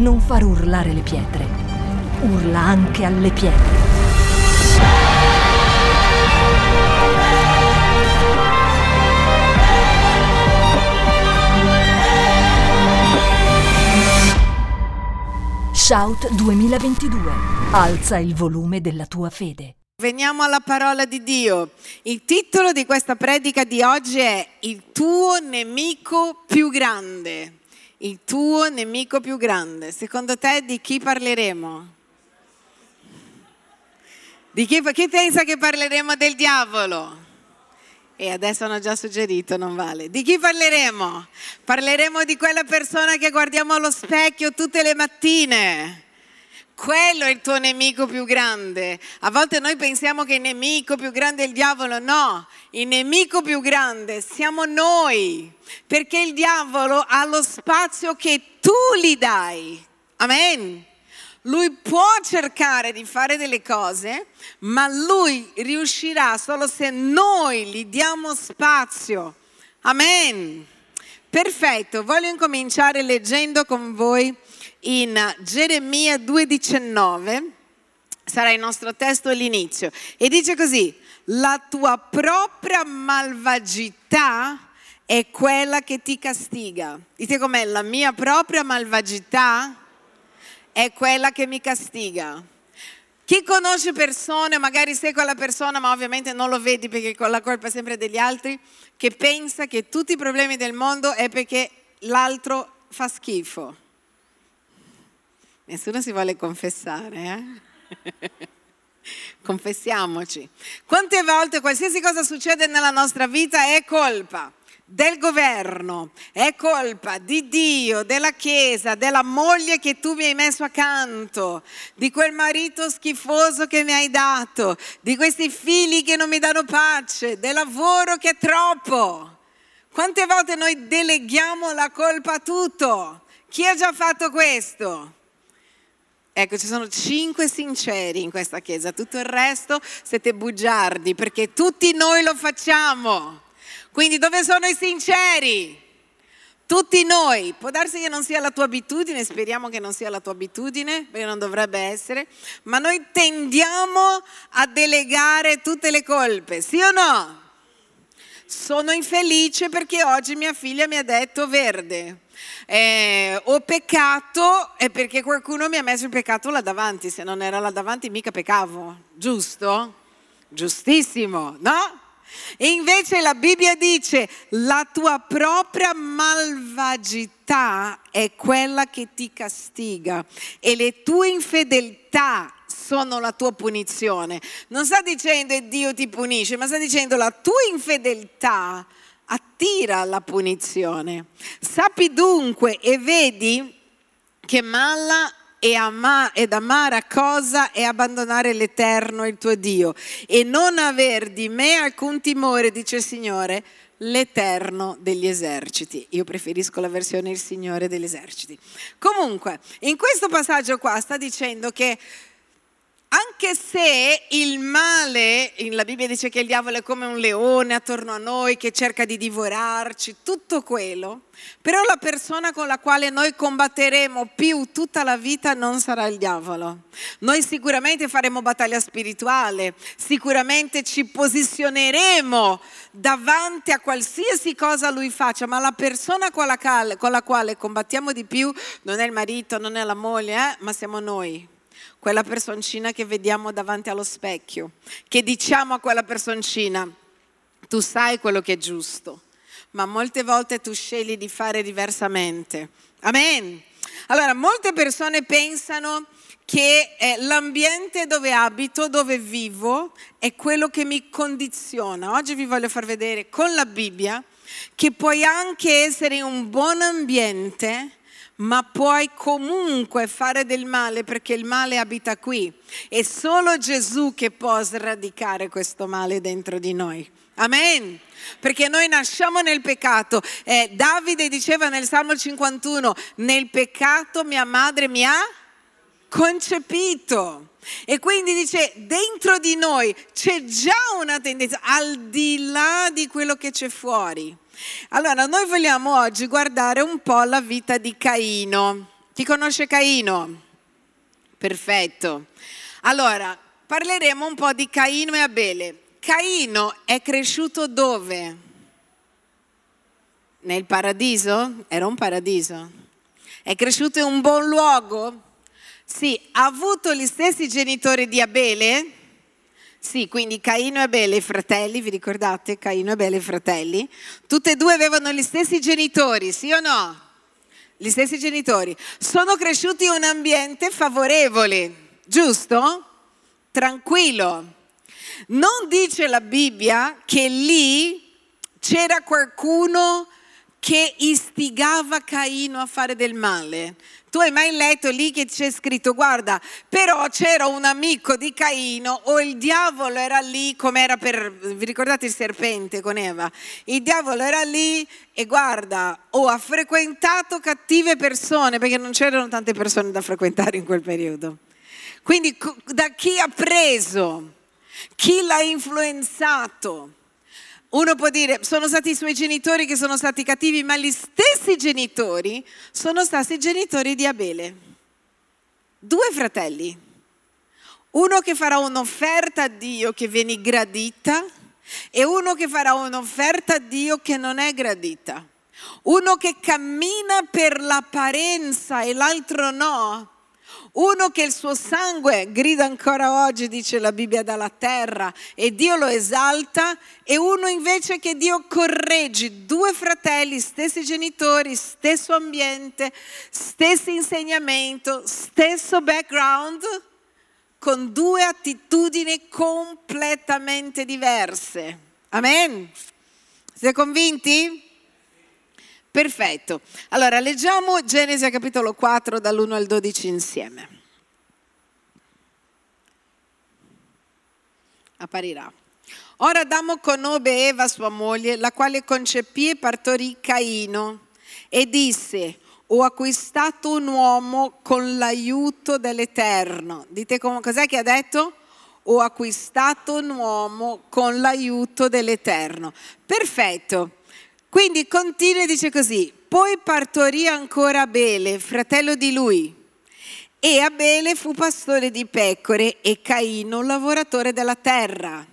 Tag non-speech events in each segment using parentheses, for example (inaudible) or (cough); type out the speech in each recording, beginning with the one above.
non far urlare le pietre. Urla anche alle pietre. Shout 2022. Alza il volume della tua fede. Veniamo alla parola di Dio. Il titolo di questa predica di oggi è Il tuo nemico più grande. Il tuo nemico più grande. Secondo te di chi parleremo? Di chi, chi pensa che parleremo del diavolo? E adesso hanno già suggerito, non vale. Di chi parleremo? Parleremo di quella persona che guardiamo allo specchio tutte le mattine quello è il tuo nemico più grande. A volte noi pensiamo che il nemico più grande è il diavolo, no, il nemico più grande siamo noi, perché il diavolo ha lo spazio che tu gli dai. Amen. Lui può cercare di fare delle cose, ma lui riuscirà solo se noi gli diamo spazio. Amen. Perfetto, voglio incominciare leggendo con voi in Geremia 2,19, sarà il nostro testo all'inizio, e dice così, la tua propria malvagità è quella che ti castiga. Dite com'è, la mia propria malvagità è quella che mi castiga. Chi conosce persone, magari sei quella persona, ma ovviamente non lo vedi perché la colpa è sempre degli altri, che pensa che tutti i problemi del mondo è perché l'altro fa schifo. Nessuno si vuole confessare, eh? (laughs) Confessiamoci. Quante volte qualsiasi cosa succede nella nostra vita è colpa del governo, è colpa di Dio, della Chiesa, della moglie che tu mi hai messo accanto, di quel marito schifoso che mi hai dato, di questi figli che non mi danno pace, del lavoro che è troppo. Quante volte noi deleghiamo la colpa a tutto? Chi ha già fatto questo? Ecco, ci sono cinque sinceri in questa chiesa, tutto il resto siete bugiardi perché tutti noi lo facciamo. Quindi dove sono i sinceri? Tutti noi. Può darsi che non sia la tua abitudine, speriamo che non sia la tua abitudine, perché non dovrebbe essere, ma noi tendiamo a delegare tutte le colpe, sì o no? Sono infelice perché oggi mia figlia mi ha detto verde eh, ho peccato è perché qualcuno mi ha messo il peccato là davanti, se non era là davanti mica peccavo, giusto? Giustissimo, no? E invece la Bibbia dice la tua propria malvagità è quella che ti castiga e le tue infedeltà sono la tua punizione. Non sta dicendo che Dio ti punisce, ma sta dicendo la tua infedeltà attira la punizione. Sappi dunque e vedi che mala e ama, ed amara cosa è abbandonare l'Eterno, il tuo Dio, e non aver di me alcun timore, dice il Signore, l'Eterno degli eserciti. Io preferisco la versione il Signore degli eserciti. Comunque, in questo passaggio qua sta dicendo che anche se il male, la Bibbia dice che il diavolo è come un leone attorno a noi che cerca di divorarci, tutto quello, però la persona con la quale noi combatteremo più tutta la vita non sarà il diavolo. Noi sicuramente faremo battaglia spirituale, sicuramente ci posizioneremo davanti a qualsiasi cosa lui faccia, ma la persona con la, quale, con la quale combattiamo di più non è il marito, non è la moglie, eh, ma siamo noi quella personcina che vediamo davanti allo specchio, che diciamo a quella personcina, tu sai quello che è giusto, ma molte volte tu scegli di fare diversamente. Amen. Allora, molte persone pensano che eh, l'ambiente dove abito, dove vivo, è quello che mi condiziona. Oggi vi voglio far vedere con la Bibbia che puoi anche essere un buon ambiente ma puoi comunque fare del male perché il male abita qui. È solo Gesù che può sradicare questo male dentro di noi. Amen. Perché noi nasciamo nel peccato. Eh, Davide diceva nel Salmo 51, nel peccato mia madre mi ha concepito. E quindi dice, dentro di noi c'è già una tendenza, al di là di quello che c'è fuori. Allora, noi vogliamo oggi guardare un po' la vita di Caino. Chi conosce Caino? Perfetto. Allora, parleremo un po' di Caino e Abele. Caino è cresciuto dove? Nel paradiso? Era un paradiso. È cresciuto in un buon luogo? Sì, ha avuto gli stessi genitori di Abele? Sì, quindi Caino e Abele, i fratelli, vi ricordate? Caino e Abele, i fratelli. Tutte e due avevano gli stessi genitori, sì o no? Gli stessi genitori. Sono cresciuti in un ambiente favorevole, giusto? Tranquillo. Non dice la Bibbia che lì c'era qualcuno che istigava Caino a fare del male. Tu hai mai letto lì che c'è scritto, guarda, però c'era un amico di Caino o il diavolo era lì come era per, vi ricordate il serpente con Eva? Il diavolo era lì e guarda, o ha frequentato cattive persone, perché non c'erano tante persone da frequentare in quel periodo. Quindi da chi ha preso, chi l'ha influenzato, uno può dire, sono stati i suoi genitori che sono stati cattivi, ma gli stessi genitori sono stati i genitori di Abele. Due fratelli. Uno che farà un'offerta a Dio che viene gradita e uno che farà un'offerta a Dio che non è gradita. Uno che cammina per l'apparenza e l'altro no uno che il suo sangue grida ancora oggi, dice la Bibbia, dalla terra e Dio lo esalta, e uno invece che Dio corregge, due fratelli, stessi genitori, stesso ambiente, stesso insegnamento, stesso background, con due attitudini completamente diverse. Amen? Siete convinti? Perfetto. Allora, leggiamo Genesi capitolo 4 dall'1 al 12 insieme. Apparirà. Ora Adamo conobbe Eva, sua moglie, la quale concepì e partorì Caino e disse, ho acquistato un uomo con l'aiuto dell'Eterno. Dite cos'è che ha detto? Ho acquistato un uomo con l'aiuto dell'Eterno. Perfetto. Quindi continua e dice così, poi partorì ancora Abele, fratello di lui. E Abele fu pastore di pecore e Caino lavoratore della terra.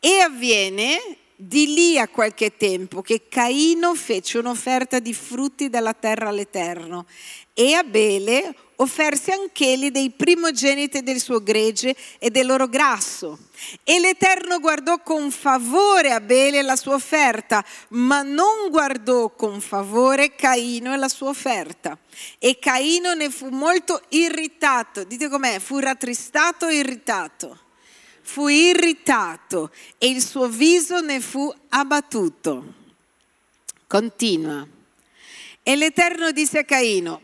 E avviene di lì a qualche tempo che Caino fece un'offerta di frutti della terra all'Eterno e Abele offerse anch'egli dei primogeniti del suo gregge e del loro grasso. E l'Eterno guardò con favore Abele la sua offerta, ma non guardò con favore Caino e la sua offerta. E Caino ne fu molto irritato. Dite com'è? Fu rattristato e irritato. Fu irritato e il suo viso ne fu abbattuto. Continua. E l'Eterno disse a Caino,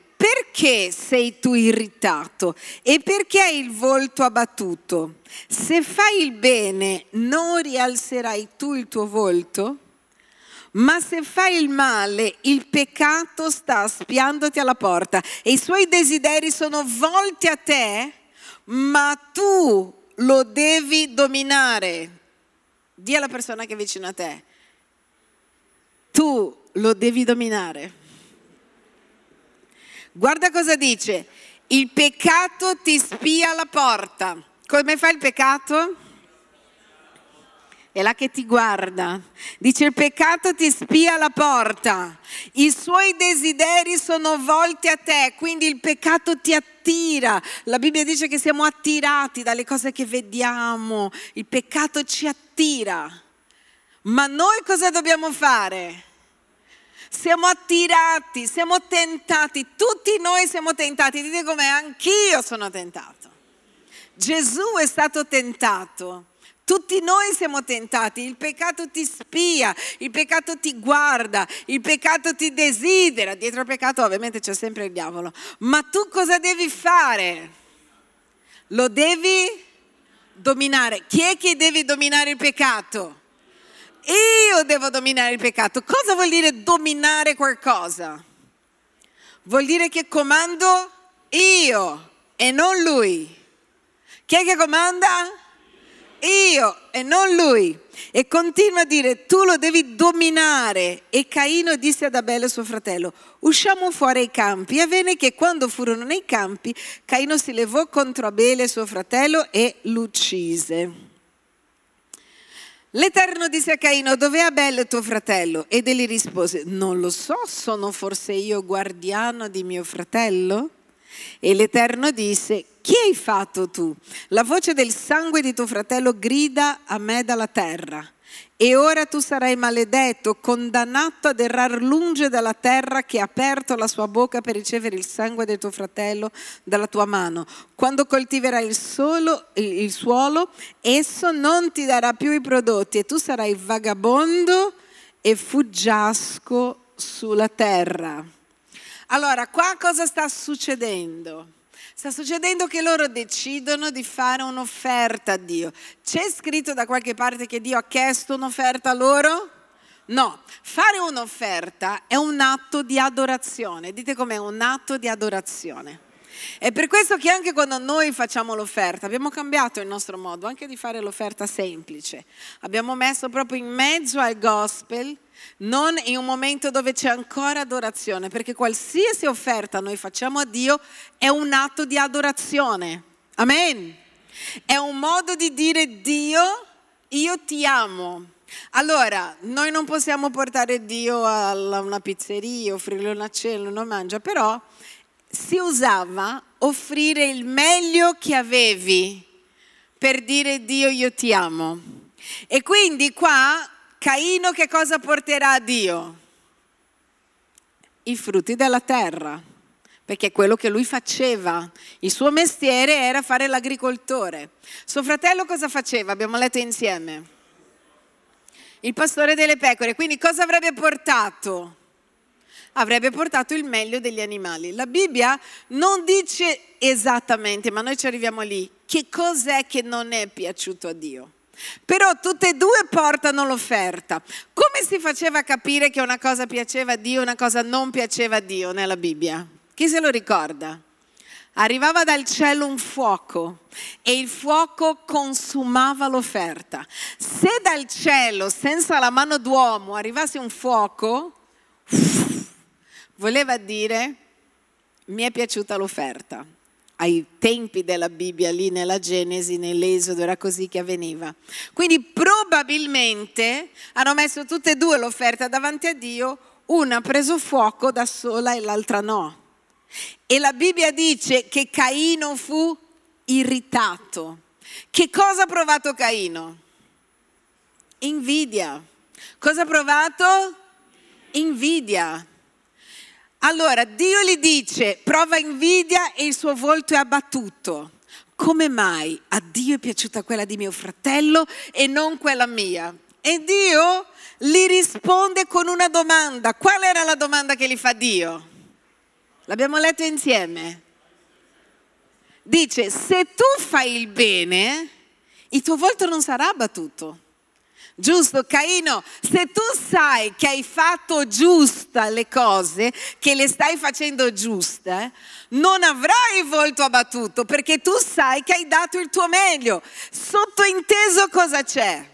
perché sei tu irritato e perché hai il volto abbattuto? Se fai il bene non rialzerai tu il tuo volto? Ma se fai il male, il peccato sta spiandoti alla porta e i suoi desideri sono volti a te, ma tu lo devi dominare. Dì alla persona che è vicino a te, tu lo devi dominare. Guarda cosa dice, il peccato ti spia alla porta. Come fa il peccato? È là che ti guarda. Dice il peccato ti spia alla porta. I suoi desideri sono volti a te, quindi il peccato ti attira. La Bibbia dice che siamo attirati dalle cose che vediamo. Il peccato ci attira. Ma noi cosa dobbiamo fare? Siamo attirati, siamo tentati, tutti noi siamo tentati, dite com'è, anch'io sono tentato. Gesù è stato tentato. Tutti noi siamo tentati, il peccato ti spia, il peccato ti guarda, il peccato ti desidera, dietro il peccato ovviamente c'è sempre il diavolo, ma tu cosa devi fare? Lo devi dominare. Chi è che deve dominare il peccato? Io devo dominare il peccato. Cosa vuol dire dominare qualcosa? Vuol dire che comando io e non lui. Chi è che comanda? io e non lui. E continua a dire, tu lo devi dominare. E Caino disse ad Abele suo fratello, usciamo fuori ai campi. E avvenne che quando furono nei campi, Caino si levò contro Abele suo fratello e l'uccise. L'Eterno disse a Caino, dov'è Abele tuo fratello? Ed egli rispose, non lo so, sono forse io guardiano di mio fratello? E l'Eterno disse, chi hai fatto tu? La voce del sangue di tuo fratello grida a me dalla terra. E ora tu sarai maledetto, condannato ad errar lunge dalla terra che ha aperto la sua bocca per ricevere il sangue del tuo fratello dalla tua mano. Quando coltiverai il, solo, il suolo, esso non ti darà più i prodotti e tu sarai vagabondo e fuggiasco sulla terra. Allora, qua cosa sta succedendo? Sta succedendo che loro decidono di fare un'offerta a Dio. C'è scritto da qualche parte che Dio ha chiesto un'offerta a loro? No, fare un'offerta è un atto di adorazione. Dite com'è un atto di adorazione. È per questo che anche quando noi facciamo l'offerta abbiamo cambiato il nostro modo anche di fare l'offerta semplice. Abbiamo messo proprio in mezzo al gospel non in un momento dove c'è ancora adorazione, perché qualsiasi offerta noi facciamo a Dio è un atto di adorazione. Amen. È un modo di dire Dio, io ti amo. Allora, noi non possiamo portare Dio a una pizzeria, offrirgli una cena, non mangia, però si usava offrire il meglio che avevi per dire Dio io ti amo. E quindi qua Caino che cosa porterà a Dio? I frutti della terra, perché è quello che lui faceva. Il suo mestiere era fare l'agricoltore. Suo fratello cosa faceva? Abbiamo letto insieme. Il pastore delle pecore. Quindi cosa avrebbe portato? Avrebbe portato il meglio degli animali. La Bibbia non dice esattamente, ma noi ci arriviamo lì, che cos'è che non è piaciuto a Dio. Però tutte e due portano l'offerta. Come si faceva capire che una cosa piaceva a Dio e una cosa non piaceva a Dio nella Bibbia? Chi se lo ricorda? Arrivava dal cielo un fuoco e il fuoco consumava l'offerta. Se dal cielo, senza la mano d'uomo, arrivasse un fuoco, voleva dire mi è piaciuta l'offerta ai tempi della Bibbia, lì nella Genesi, nell'Esodo, era così che avveniva. Quindi probabilmente hanno messo tutte e due l'offerta davanti a Dio, una ha preso fuoco da sola e l'altra no. E la Bibbia dice che Caino fu irritato. Che cosa ha provato Caino? Invidia. Cosa ha provato? Invidia. Allora Dio gli dice, prova invidia e il suo volto è abbattuto. Come mai a Dio è piaciuta quella di mio fratello e non quella mia? E Dio gli risponde con una domanda. Qual era la domanda che gli fa Dio? L'abbiamo letto insieme. Dice, se tu fai il bene, il tuo volto non sarà abbattuto. Giusto, Caino, se tu sai che hai fatto giusta le cose, che le stai facendo giuste, non avrai volto abbattuto perché tu sai che hai dato il tuo meglio. Sottointeso cosa c'è?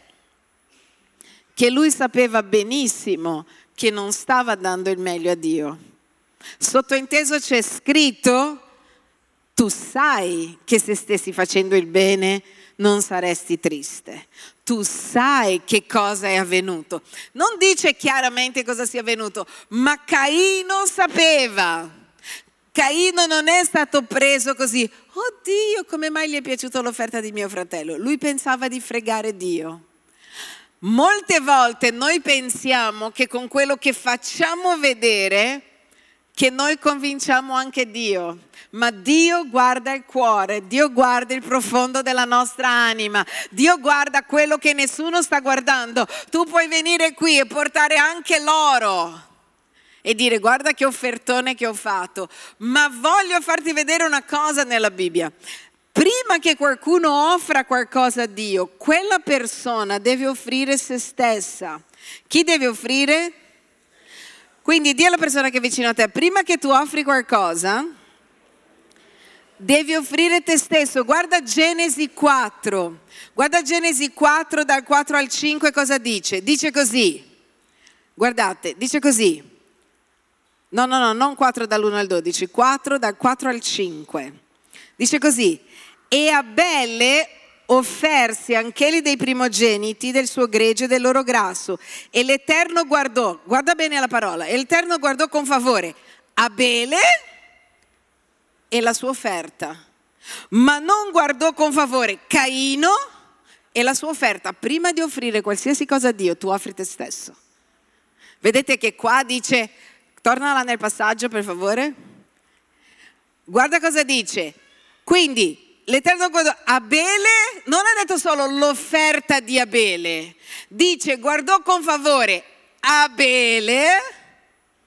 Che lui sapeva benissimo che non stava dando il meglio a Dio. Sottointeso c'è scritto, tu sai che se stessi facendo il bene non saresti triste tu sai che cosa è avvenuto. Non dice chiaramente cosa sia avvenuto, ma Caino sapeva. Caino non è stato preso così, oddio, come mai gli è piaciuta l'offerta di mio fratello? Lui pensava di fregare Dio. Molte volte noi pensiamo che con quello che facciamo vedere, che noi convinciamo anche Dio ma Dio guarda il cuore, Dio guarda il profondo della nostra anima, Dio guarda quello che nessuno sta guardando. Tu puoi venire qui e portare anche l'oro e dire guarda che offertone che ho fatto, ma voglio farti vedere una cosa nella Bibbia. Prima che qualcuno offra qualcosa a Dio, quella persona deve offrire se stessa. Chi deve offrire? Quindi di alla persona che è vicino a te, prima che tu offri qualcosa, Devi offrire te stesso. Guarda Genesi 4. Guarda Genesi 4 dal 4 al 5 cosa dice. Dice così. Guardate, dice così. No, no, no, non 4 dall'1 al 12, 4 dal 4 al 5. Dice così. E Abele offersi anch'egli dei primogeniti del suo gregge e del loro grasso. E l'Eterno guardò, guarda bene la parola, e l'Eterno guardò con favore Abele e la sua offerta, ma non guardò con favore Caino e la sua offerta. Prima di offrire qualsiasi cosa a Dio, tu offri te stesso. Vedete che qua dice, tornala nel passaggio per favore. Guarda cosa dice. Quindi l'Eterno guardò Abele, non ha detto solo l'offerta di Abele, dice guardò con favore Abele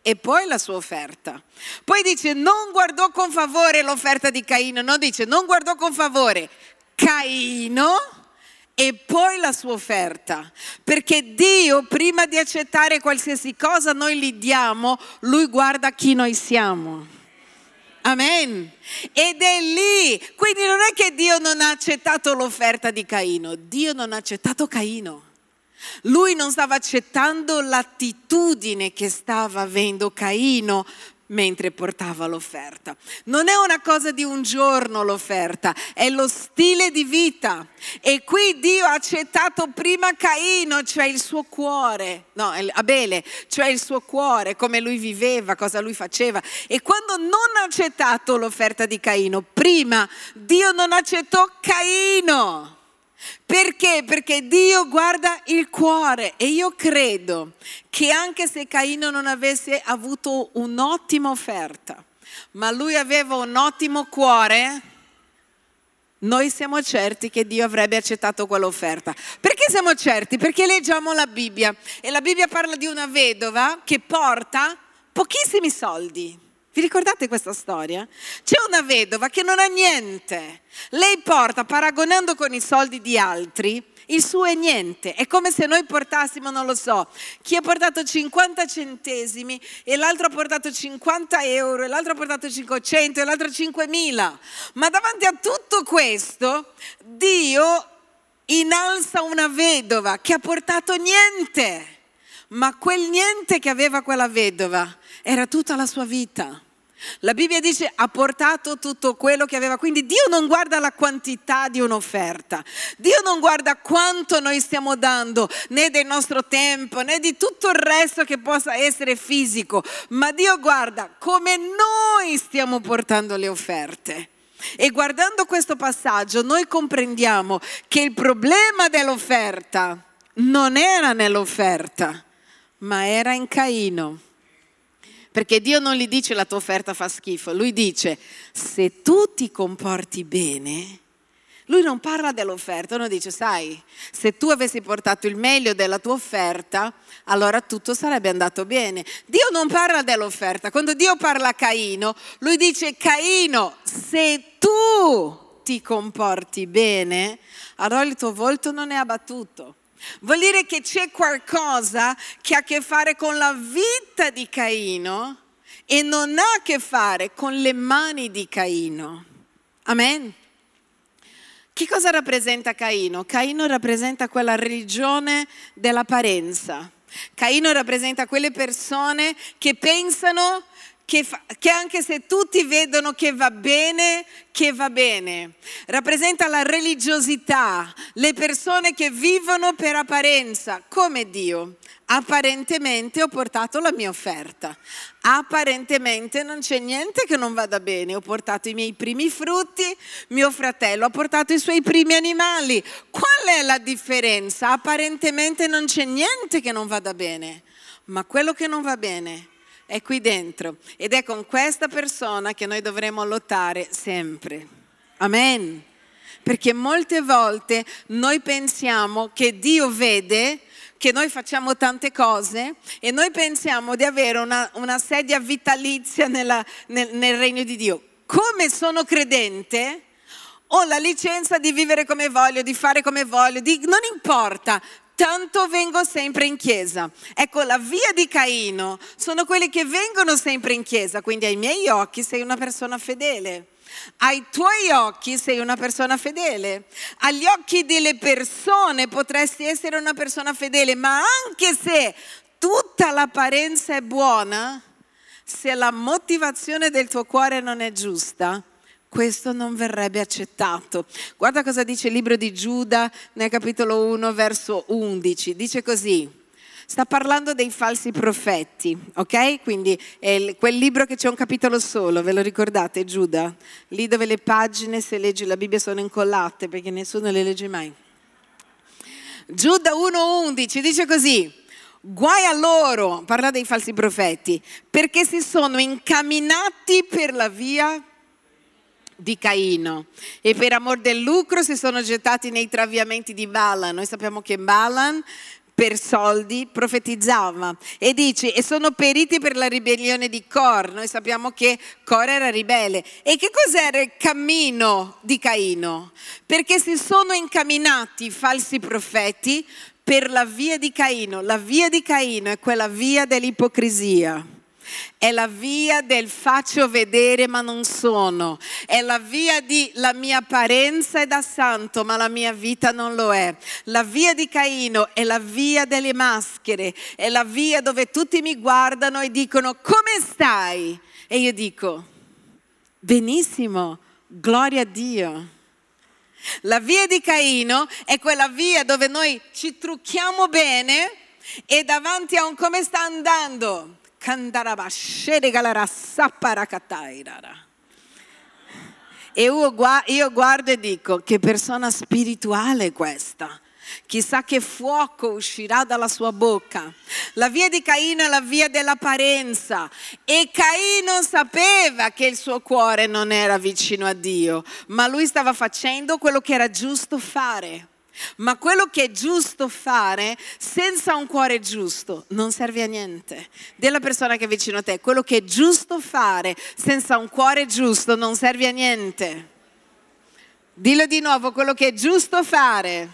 e poi la sua offerta. Poi dice non guardò con favore l'offerta di Caino, no dice non guardò con favore Caino e poi la sua offerta. Perché Dio prima di accettare qualsiasi cosa noi gli diamo, lui guarda chi noi siamo. Amen. Ed è lì. Quindi non è che Dio non ha accettato l'offerta di Caino, Dio non ha accettato Caino. Lui non stava accettando l'attitudine che stava avendo Caino mentre portava l'offerta. Non è una cosa di un giorno l'offerta, è lo stile di vita. E qui Dio ha accettato prima Caino, cioè il suo cuore, no, Abele, cioè il suo cuore, come lui viveva, cosa lui faceva. E quando non ha accettato l'offerta di Caino, prima Dio non accettò Caino. Perché? Perché Dio guarda il cuore e io credo che anche se Caino non avesse avuto un'ottima offerta, ma lui aveva un ottimo cuore, noi siamo certi che Dio avrebbe accettato quell'offerta. Perché siamo certi? Perché leggiamo la Bibbia e la Bibbia parla di una vedova che porta pochissimi soldi vi ricordate questa storia? C'è una vedova che non ha niente. Lei porta, paragonando con i soldi di altri, il suo è niente. È come se noi portassimo, non lo so, chi ha portato 50 centesimi e l'altro ha portato 50 euro e l'altro ha portato 500 e l'altro 5.000. Ma davanti a tutto questo, Dio innalza una vedova che ha portato niente. Ma quel niente che aveva quella vedova era tutta la sua vita. La Bibbia dice ha portato tutto quello che aveva, quindi Dio non guarda la quantità di un'offerta, Dio non guarda quanto noi stiamo dando, né del nostro tempo, né di tutto il resto che possa essere fisico, ma Dio guarda come noi stiamo portando le offerte. E guardando questo passaggio noi comprendiamo che il problema dell'offerta non era nell'offerta, ma era in Caino. Perché Dio non gli dice la tua offerta fa schifo, lui dice se tu ti comporti bene, lui non parla dell'offerta, non dice sai, se tu avessi portato il meglio della tua offerta, allora tutto sarebbe andato bene. Dio non parla dell'offerta, quando Dio parla a Caino, lui dice Caino, se tu ti comporti bene, allora il tuo volto non è abbattuto. Vuol dire che c'è qualcosa che ha a che fare con la vita di Caino e non ha a che fare con le mani di Caino. Amen. Che cosa rappresenta Caino? Caino rappresenta quella religione dell'apparenza. Caino rappresenta quelle persone che pensano che, fa, che, anche se tutti vedono che va bene, che va bene. Rappresenta la religiosità, le persone che vivono per apparenza, come Dio. Apparentemente ho portato la mia offerta. Apparentemente non c'è niente che non vada bene. Ho portato i miei primi frutti, mio fratello ha portato i suoi primi animali. Qual è la differenza? Apparentemente non c'è niente che non vada bene, ma quello che non va bene è qui dentro ed è con questa persona che noi dovremo lottare sempre. Amen. Perché molte volte noi pensiamo che Dio vede che noi facciamo tante cose e noi pensiamo di avere una, una sedia vitalizia nella, nel, nel regno di Dio. Come sono credente, ho la licenza di vivere come voglio, di fare come voglio, di, non importa, tanto vengo sempre in chiesa. Ecco, la via di Caino sono quelli che vengono sempre in chiesa, quindi ai miei occhi sei una persona fedele. Ai tuoi occhi sei una persona fedele, agli occhi delle persone potresti essere una persona fedele, ma anche se tutta l'apparenza è buona, se la motivazione del tuo cuore non è giusta, questo non verrebbe accettato. Guarda cosa dice il libro di Giuda nel capitolo 1, verso 11. Dice così. Sta parlando dei falsi profeti, ok? Quindi è quel libro che c'è un capitolo solo, ve lo ricordate, Giuda? Lì dove le pagine, se leggi la Bibbia, sono incollate perché nessuno le legge mai. Giuda 1.11 dice così, guai a loro, parla dei falsi profeti, perché si sono incamminati per la via di Caino e per amor del lucro si sono gettati nei traviamenti di Balaam. Noi sappiamo che Balaam per soldi profetizzava e dice e sono periti per la ribellione di Cor. Noi sappiamo che Cor era ribelle. E che cos'era il cammino di Caino? Perché si sono incamminati falsi profeti per la via di Caino. La via di Caino è quella via dell'ipocrisia. È la via del faccio vedere ma non sono. È la via di la mia apparenza è da santo ma la mia vita non lo è. La via di Caino è la via delle maschere. È la via dove tutti mi guardano e dicono come stai? E io dico benissimo, gloria a Dio. La via di Caino è quella via dove noi ci trucchiamo bene e davanti a un come sta andando e io guardo e dico, che persona spirituale questa. Chissà che fuoco uscirà dalla sua bocca. La via di Caino è la via dell'apparenza e Caino sapeva che il suo cuore non era vicino a Dio, ma lui stava facendo quello che era giusto fare. Ma quello che è giusto fare senza un cuore giusto non serve a niente. Della persona che è vicino a te, quello che è giusto fare senza un cuore giusto non serve a niente. Dillo di nuovo, quello che è giusto fare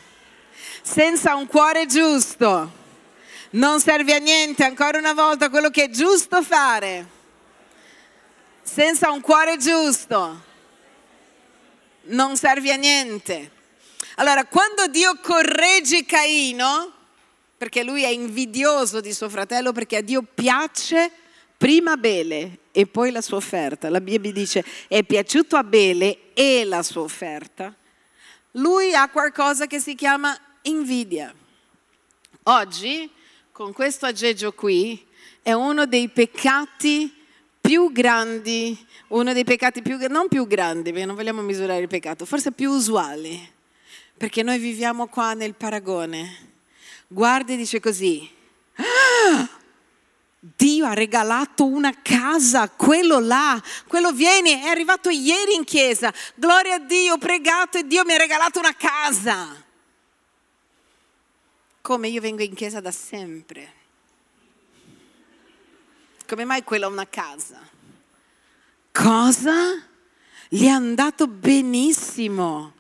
senza un cuore giusto non serve a niente. Ancora una volta, quello che è giusto fare senza un cuore giusto non serve a niente. Allora, quando Dio corregge Caino, perché lui è invidioso di suo fratello, perché a Dio piace prima Abele e poi la sua offerta. La Bibbia dice è piaciuto a Bele e la sua offerta. Lui ha qualcosa che si chiama invidia. Oggi, con questo aggeggio qui, è uno dei peccati più grandi, uno dei peccati più, non più grandi, perché non vogliamo misurare il peccato, forse più usuali perché noi viviamo qua nel paragone. Guarda e dice così, ah, Dio ha regalato una casa, quello là, quello viene, è arrivato ieri in chiesa, gloria a Dio, ho pregato e Dio mi ha regalato una casa. Come io vengo in chiesa da sempre. Come mai quella è una casa? Cosa? Gli è andato benissimo.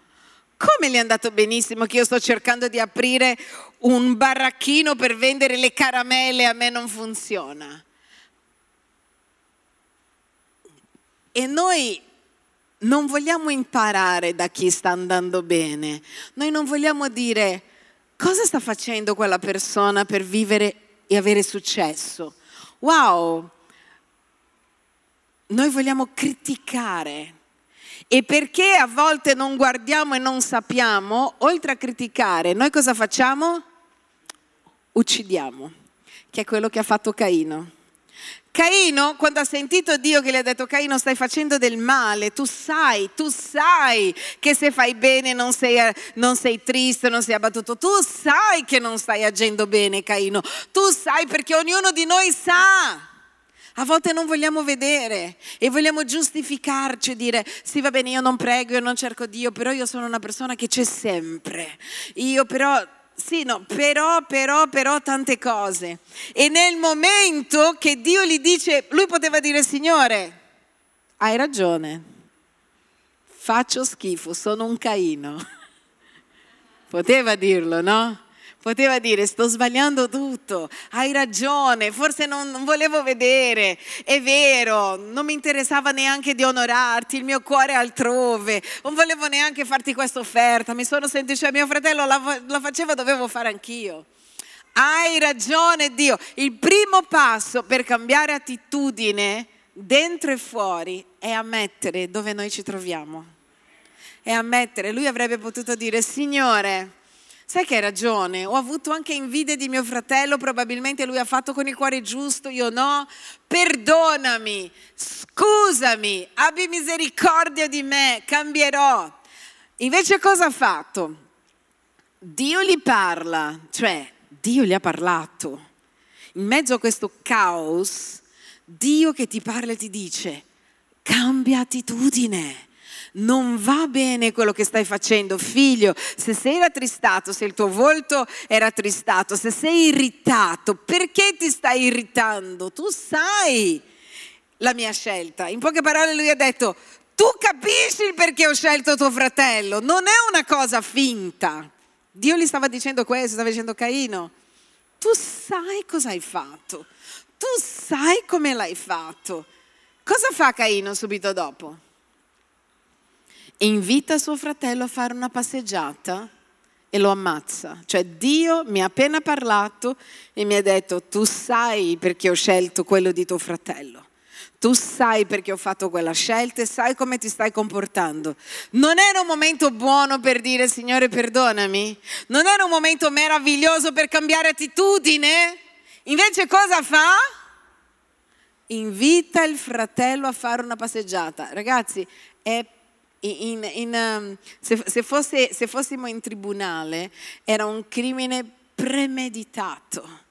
Come gli è andato benissimo che io sto cercando di aprire un baracchino per vendere le caramelle, a me non funziona. E noi non vogliamo imparare da chi sta andando bene, noi non vogliamo dire cosa sta facendo quella persona per vivere e avere successo. Wow, noi vogliamo criticare e perché a volte non guardiamo e non sappiamo, oltre a criticare, noi cosa facciamo? Uccidiamo, che è quello che ha fatto Caino. Caino, quando ha sentito Dio che gli ha detto Caino stai facendo del male, tu sai, tu sai che se fai bene non sei, non sei, triste, non sei abbattuto, tu sai che non stai agendo bene Caino, tu sai perché ognuno di noi sa. A volte non vogliamo vedere e vogliamo giustificarci e dire sì va bene io non prego, io non cerco Dio, però io sono una persona che c'è sempre. Io però sì, no, però, però, però tante cose. E nel momento che Dio gli dice, lui poteva dire Signore, hai ragione, faccio schifo, sono un Caino. (laughs) Poteva dirlo, no? Poteva dire sto sbagliando tutto, hai ragione, forse non, volevo vedere, è vero, non mi interessava neanche di onorarti, il mio cuore è altrove, non volevo neanche farti questa offerta, mi sono sentito, cioè mio fratello la, la faceva, dovevo fare anch'io. Hai ragione Dio, il primo passo per cambiare attitudine dentro e fuori è ammettere dove noi ci troviamo. È ammettere, lui avrebbe potuto dire Signore, Sai che hai ragione, ho avuto anche invidia di mio fratello, probabilmente lui ha fatto con il cuore giusto, io no. Perdonami, scusami, abbi misericordia di me, cambierò. Invece cosa ha fatto? Dio gli parla, cioè Dio gli ha parlato. In mezzo a questo caos, Dio che ti parla e ti dice, cambia attitudine non va bene quello che stai facendo, figlio, se sei rattristato, se il tuo volto è rattristato, se sei irritato, perché ti stai irritando? Tu sai la mia scelta. In poche parole lui ha detto, tu capisci il perché ho scelto tuo fratello, non è una cosa finta. Dio gli stava dicendo questo, stava dicendo Caino, tu sai cosa hai fatto, tu sai come l'hai fatto. Cosa fa Caino subito dopo? Invita suo fratello a fare una passeggiata e lo ammazza. Cioè Dio mi ha appena parlato e mi ha detto tu sai perché ho scelto quello di tuo fratello. Tu sai perché ho fatto quella scelta e sai come ti stai comportando. Non era un momento buono per dire Signore perdonami? Non era un momento meraviglioso per cambiare attitudine? Invece cosa fa? Invita il fratello a fare una passeggiata. Ragazzi, è in, in, um, se, se, fosse, se fossimo in tribunale era un crimine premeditato.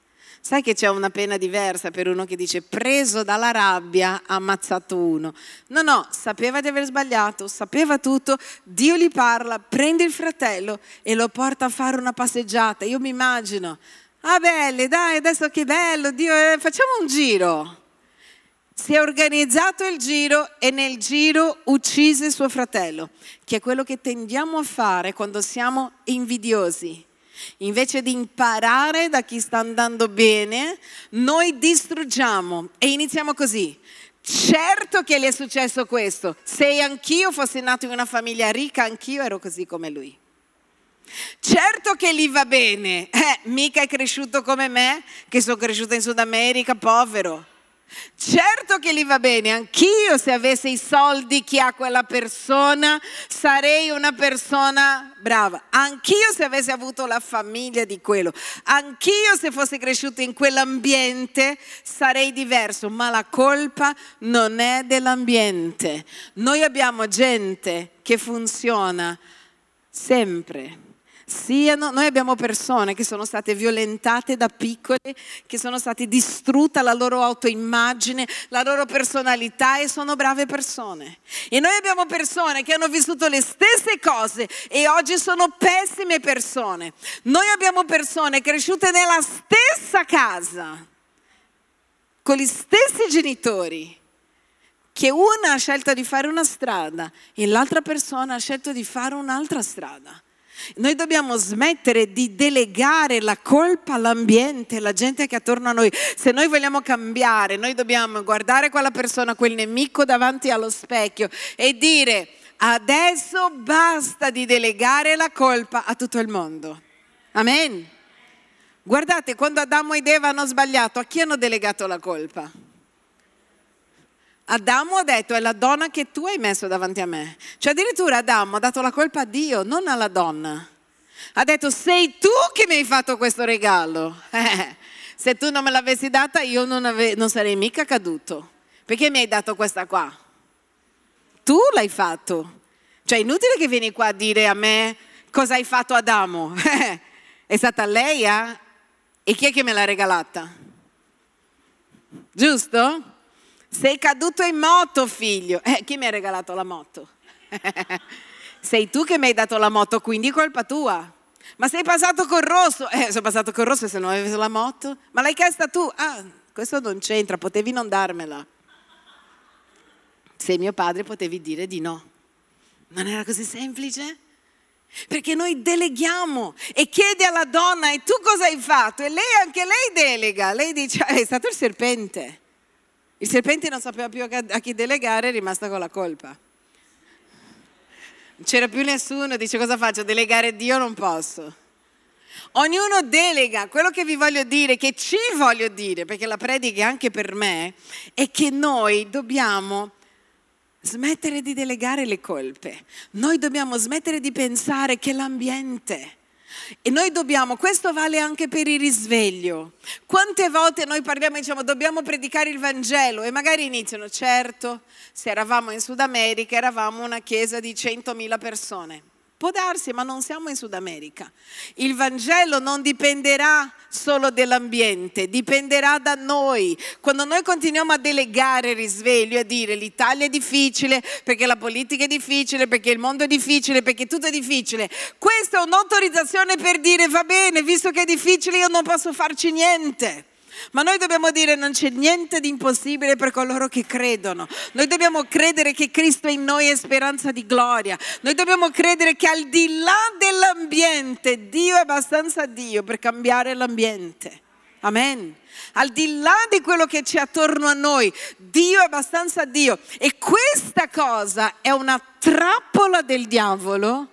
Sai che c'è una pena diversa per uno che dice preso dalla rabbia ha ammazzato uno. No, no, sapeva di aver sbagliato, sapeva tutto, Dio gli parla, prende il fratello e lo porta a fare una passeggiata. Io mi immagino, ah belle, dai, adesso che bello, Dio, eh, facciamo un giro si è organizzato il giro e nel giro uccise suo fratello, che è quello che tendiamo a fare quando siamo invidiosi. Invece di imparare da chi sta andando bene, noi distruggiamo e iniziamo così. Certo che gli è successo questo. Se anch'io fossi nato in una famiglia ricca, anch'io ero così come lui. Certo che gli va bene, eh, mica è cresciuto come me, che sono cresciuta in Sud America, povero. Certo che gli va bene, anch'io se avessi i soldi che ha quella persona sarei una persona brava, anch'io se avessi avuto la famiglia di quello, anch'io se fossi cresciuto in quell'ambiente sarei diverso, ma la colpa non è dell'ambiente. Noi abbiamo gente che funziona sempre siano, noi abbiamo persone che sono state violentate da piccole, che sono state distrutte la loro autoimmagine, la loro personalità e sono brave persone. E noi abbiamo persone che hanno vissuto le stesse cose e oggi sono pessime persone. Noi abbiamo persone cresciute nella stessa casa, con gli stessi genitori, che una ha scelto di fare una strada e l'altra persona ha scelto di fare un'altra strada. Noi dobbiamo smettere di delegare la colpa all'ambiente, alla gente che è attorno a noi. Se noi vogliamo cambiare, noi dobbiamo guardare quella persona, quel nemico davanti allo specchio e dire adesso basta di delegare la colpa a tutto il mondo. Amen. Guardate, quando Adamo ed Eva hanno sbagliato, a chi hanno delegato la colpa? Adamo ha detto è la donna che tu hai messo davanti a me. Cioè addirittura Adamo ha dato la colpa a Dio, non alla donna. Ha detto sei tu che mi hai fatto questo regalo. (laughs) Eh, se tu non me l'avessi data io non, ave- non sarei mica caduto. Perché mi hai dato questa qua? Tu l'hai fatto. Cioè è inutile che vieni qua a dire a me cosa hai fatto Adamo. (laughs) è stata lei, eh? E chi è che me l'ha regalata? Giusto? Sei caduto in moto, figlio. Eh, chi mi ha regalato la moto? (laughs) sei tu che mi hai dato la moto, quindi colpa tua. Ma sei passato col rosso. Eh, sono passato col rosso se non avevi la moto. Ma l'hai chiesta tu. Ah, questo non c'entra, potevi non darmela. Sei mio padre potevi dire di no. Non era così semplice? Perché noi deleghiamo e chiede alla donna e tu cosa hai fatto? E lei anche lei delega. Lei dice ah, è stato il serpente. Il serpente non sapeva più a chi delegare, è rimasta con la colpa. Non c'era più nessuno, dice cosa faccio? Delegare Dio non posso. Ognuno delega, quello che vi voglio dire, che ci voglio dire, perché la predica è anche per me, è che noi dobbiamo smettere di delegare le colpe. Noi dobbiamo smettere di pensare che l'ambiente e noi dobbiamo, questo vale anche per il risveglio. Quante volte noi parliamo e diciamo dobbiamo predicare il Vangelo e magari iniziano, certo, se eravamo in Sud America eravamo una chiesa di 100.000 persone. Può darsi, ma non siamo in Sud America. Il Vangelo non dipenderà solo dall'ambiente, dipenderà da noi. Quando noi continuiamo a delegare il risveglio, a dire l'Italia è difficile, perché la politica è difficile, perché il mondo è difficile, perché tutto è difficile, questa è un'autorizzazione per dire va bene, visto che è difficile io non posso farci niente. Ma noi dobbiamo dire non c'è niente di impossibile per coloro che credono. Noi dobbiamo credere che Cristo in noi è speranza di gloria. Noi dobbiamo credere che al di là dell'ambiente Dio è abbastanza Dio per cambiare l'ambiente. Amen. Al di là di quello che c'è attorno a noi, Dio è abbastanza Dio. E questa cosa è una trappola del diavolo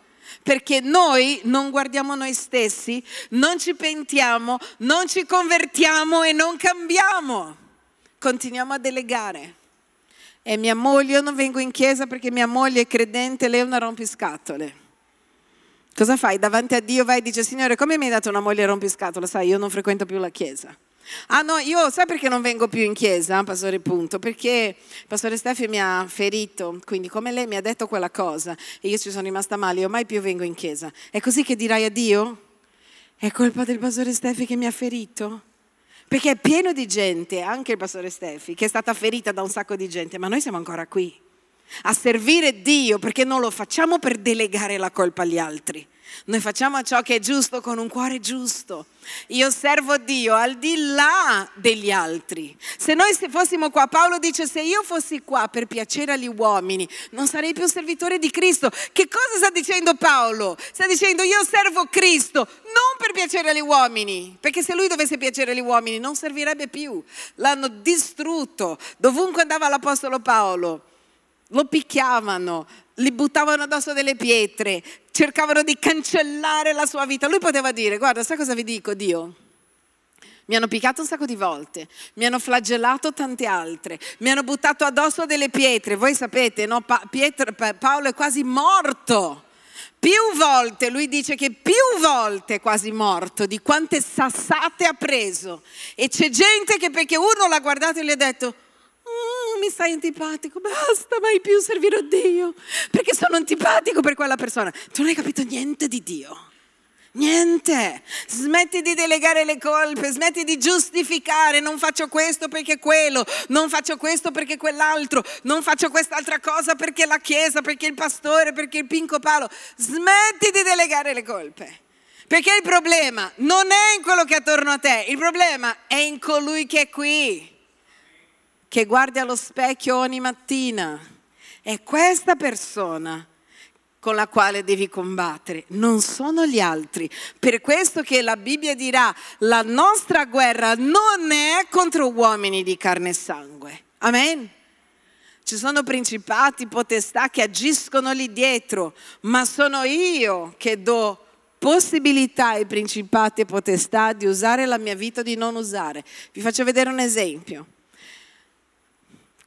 perché noi non guardiamo noi stessi, non ci pentiamo, non ci convertiamo e non cambiamo. Continuiamo a delegare. E mia moglie, io non vengo in chiesa perché mia moglie è credente, lei è una rompiscatole. Cosa fai? Davanti a Dio vai e dici, Signore, come mi hai dato una moglie rompiscatole? Sai, io non frequento più la chiesa. Ah no, io sai perché non vengo più in chiesa, pastore Punto? Perché pastore Steffi mi ha ferito, quindi come lei mi ha detto quella cosa e io ci sono rimasta male, io mai più vengo in chiesa. È così che dirai a Dio? È colpa del pastore Steffi che mi ha ferito? Perché è pieno di gente, anche il pastore Steffi, che è stata ferita da un sacco di gente, ma noi siamo ancora qui a servire Dio perché non lo facciamo per delegare la colpa agli altri. Noi facciamo ciò che è giusto con un cuore giusto. Io servo Dio al di là degli altri. Se noi fossimo qua, Paolo dice, se io fossi qua per piacere agli uomini, non sarei più servitore di Cristo. Che cosa sta dicendo Paolo? Sta dicendo, io servo Cristo, non per piacere agli uomini, perché se lui dovesse piacere agli uomini non servirebbe più. L'hanno distrutto. Dovunque andava l'Apostolo Paolo lo picchiavano, gli buttavano addosso delle pietre, cercavano di cancellare la sua vita. Lui poteva dire, guarda, sai cosa vi dico, Dio? Mi hanno picchiato un sacco di volte, mi hanno flagellato tante altre, mi hanno buttato addosso delle pietre. Voi sapete, no? pa- Pietro, pa- Paolo è quasi morto. Più volte, lui dice che più volte è quasi morto di quante sassate ha preso. E c'è gente che perché uno l'ha guardato e gli ha detto, oh, mi stai antipatico, basta, mai più servirò Dio, perché sono antipatico per quella persona. Tu non hai capito niente di Dio. Niente, smetti di delegare le colpe, smetti di giustificare, non faccio questo perché quello, non faccio questo perché quell'altro, non faccio quest'altra cosa perché la chiesa, perché il pastore, perché il pinco palo. Smetti di delegare le colpe. Perché il problema non è in quello che è attorno a te, il problema è in colui che è qui che guardi allo specchio ogni mattina. È questa persona con la quale devi combattere, non sono gli altri. Per questo che la Bibbia dirà, la nostra guerra non è contro uomini di carne e sangue. Amen. Ci sono principati, potestà che agiscono lì dietro, ma sono io che do possibilità ai principati e potestà di usare la mia vita o di non usare. Vi faccio vedere un esempio.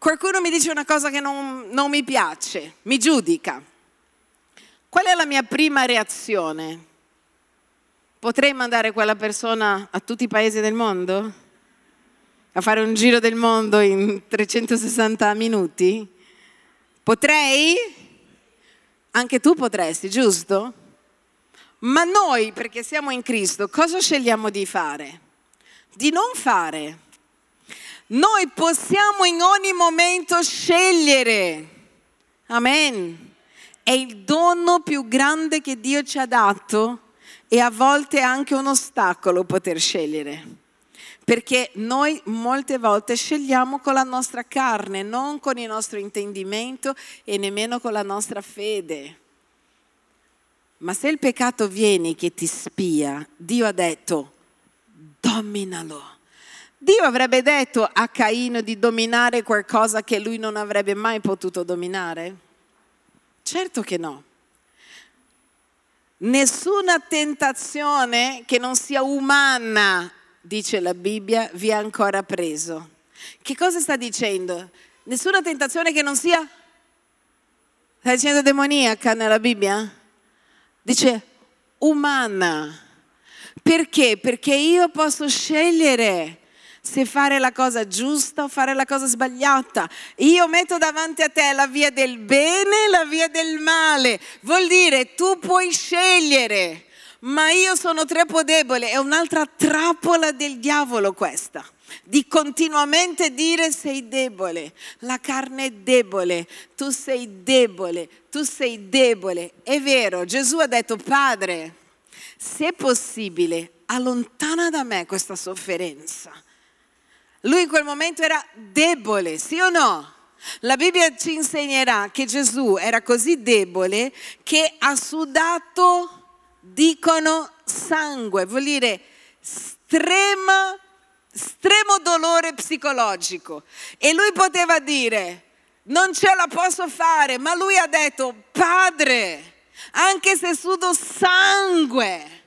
Qualcuno mi dice una cosa che non, non mi piace, mi giudica. Qual è la mia prima reazione? Potrei mandare quella persona a tutti i paesi del mondo? A fare un giro del mondo in 360 minuti? Potrei? Anche tu potresti, giusto? Ma noi, perché siamo in Cristo, cosa scegliamo di fare? Di non fare. Noi possiamo in ogni momento scegliere. Amen. È il dono più grande che Dio ci ha dato e a volte è anche un ostacolo poter scegliere. Perché noi molte volte scegliamo con la nostra carne, non con il nostro intendimento e nemmeno con la nostra fede. Ma se il peccato viene che ti spia, Dio ha detto, dominalo. Dio avrebbe detto a Caino di dominare qualcosa che lui non avrebbe mai potuto dominare? Certo che no. Nessuna tentazione che non sia umana, dice la Bibbia, vi ha ancora preso. Che cosa sta dicendo? Nessuna tentazione che non sia... Sta dicendo demoniaca nella Bibbia? Dice umana. Perché? Perché io posso scegliere se fare la cosa giusta o fare la cosa sbagliata. Io metto davanti a te la via del bene e la via del male. Vuol dire tu puoi scegliere, ma io sono troppo debole. È un'altra trappola del diavolo questa di continuamente dire sei debole, la carne è debole, tu sei debole, tu sei debole. È vero, Gesù ha detto, Padre, se possibile, allontana da me questa sofferenza. Lui in quel momento era debole, sì o no? La Bibbia ci insegnerà che Gesù era così debole che ha sudato, dicono, sangue, vuol dire estrema estremo dolore psicologico e lui poteva dire non ce la posso fare, ma lui ha detto padre, anche se sudo sangue,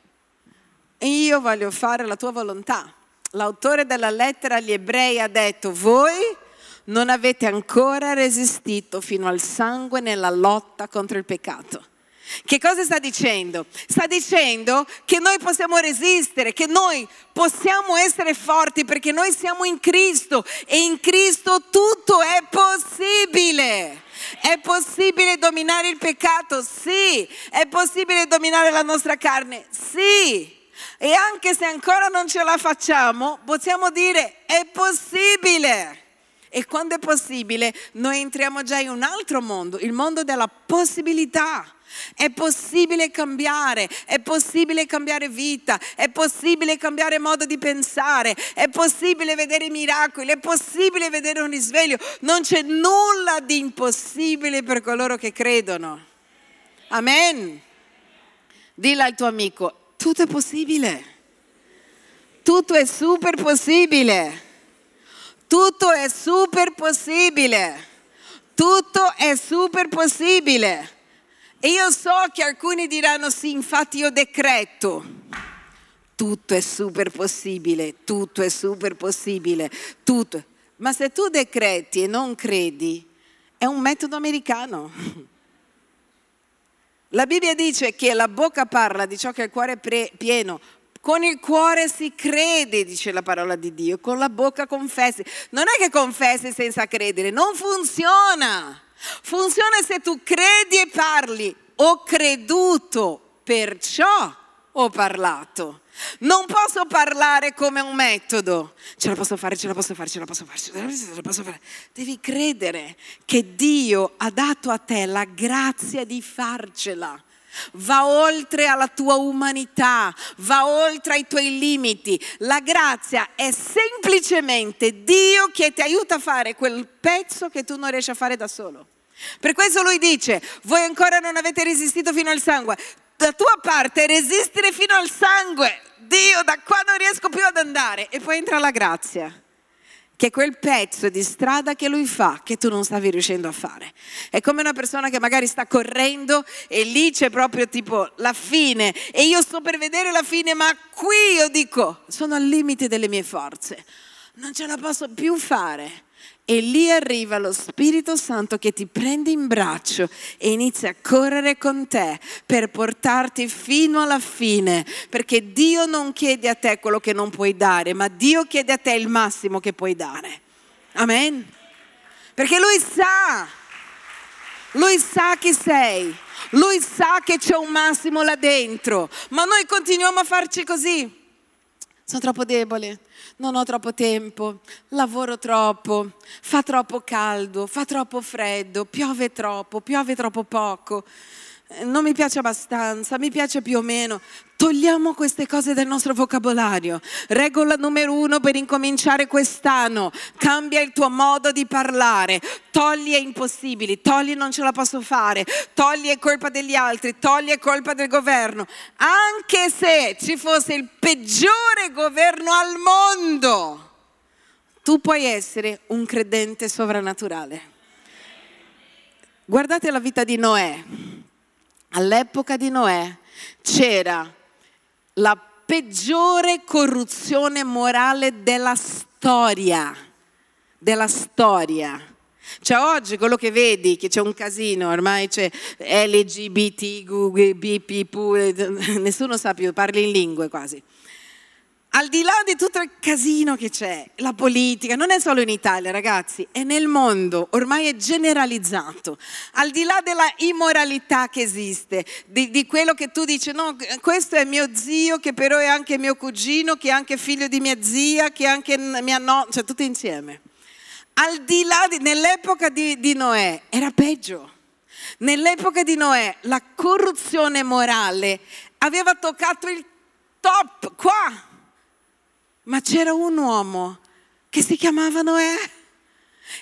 io voglio fare la tua volontà. L'autore della lettera agli ebrei ha detto voi non avete ancora resistito fino al sangue nella lotta contro il peccato. Che cosa sta dicendo? Sta dicendo che noi possiamo resistere, che noi possiamo essere forti perché noi siamo in Cristo e in Cristo tutto è possibile. È possibile dominare il peccato? Sì. È possibile dominare la nostra carne? Sì. E anche se ancora non ce la facciamo, possiamo dire è possibile. E quando è possibile, noi entriamo già in un altro mondo, il mondo della possibilità. È possibile cambiare, è possibile cambiare vita, è possibile cambiare modo di pensare, è possibile vedere miracoli, è possibile vedere un risveglio. Non c'è nulla di impossibile per coloro che credono. Amen. Dilla al tuo amico, tutto è possibile. Tutto è super possibile. Tutto è super possibile. Tutto è super possibile. E io so che alcuni diranno sì, infatti io decreto. Tutto è super possibile, tutto è super possibile, tutto. Ma se tu decreti e non credi, è un metodo americano. La Bibbia dice che la bocca parla di ciò che il cuore è pieno. Con il cuore si crede, dice la parola di Dio, con la bocca confessi. Non è che confessi senza credere, non funziona. Funziona se tu credi e parli. Ho creduto, perciò ho parlato. Non posso parlare come un metodo. Ce la posso fare, ce la posso fare, ce la posso fare, ce la posso fare. Devi credere che Dio ha dato a te la grazia di farcela. Va oltre alla tua umanità, va oltre ai tuoi limiti. La grazia è semplicemente Dio che ti aiuta a fare quel pezzo che tu non riesci a fare da solo. Per questo lui dice, voi ancora non avete resistito fino al sangue. La tua parte resistere fino al sangue. Dio, da qua non riesco più ad andare. E poi entra la grazia che è quel pezzo di strada che lui fa che tu non stavi riuscendo a fare. È come una persona che magari sta correndo e lì c'è proprio tipo la fine e io sto per vedere la fine, ma qui io dico, sono al limite delle mie forze, non ce la posso più fare. E lì arriva lo Spirito Santo che ti prende in braccio e inizia a correre con te per portarti fino alla fine, perché Dio non chiede a te quello che non puoi dare, ma Dio chiede a te il massimo che puoi dare. Amen. Perché Lui sa, Lui sa chi sei, Lui sa che c'è un massimo là dentro, ma noi continuiamo a farci così. Sono troppo debole, non ho troppo tempo, lavoro troppo, fa troppo caldo, fa troppo freddo, piove troppo, piove troppo poco. Non mi piace abbastanza, mi piace più o meno. Togliamo queste cose dal nostro vocabolario. Regola numero uno per incominciare quest'anno. Cambia il tuo modo di parlare. Togli è impossibile, togli non ce la posso fare, togli è colpa degli altri, togli è colpa del governo. Anche se ci fosse il peggiore governo al mondo, tu puoi essere un credente sovrannaturale. Guardate la vita di Noè. All'epoca di Noè c'era la peggiore corruzione morale della storia, della storia. Cioè oggi quello che vedi, che c'è un casino, ormai c'è LGBT, BP, nessuno sa più, parli in lingue quasi al di là di tutto il casino che c'è, la politica, non è solo in Italia ragazzi, è nel mondo, ormai è generalizzato, al di là della immoralità che esiste, di, di, quello che tu dici, no, questo è mio zio, che però è anche mio cugino, che è anche figlio di mia zia, che è anche mia nonna, cioè tutti insieme. Al di là, di, nell'epoca di, di Noè era peggio. Nell'epoca di Noè la corruzione morale aveva toccato il top qua ma c'era un uomo che si chiamava Noè.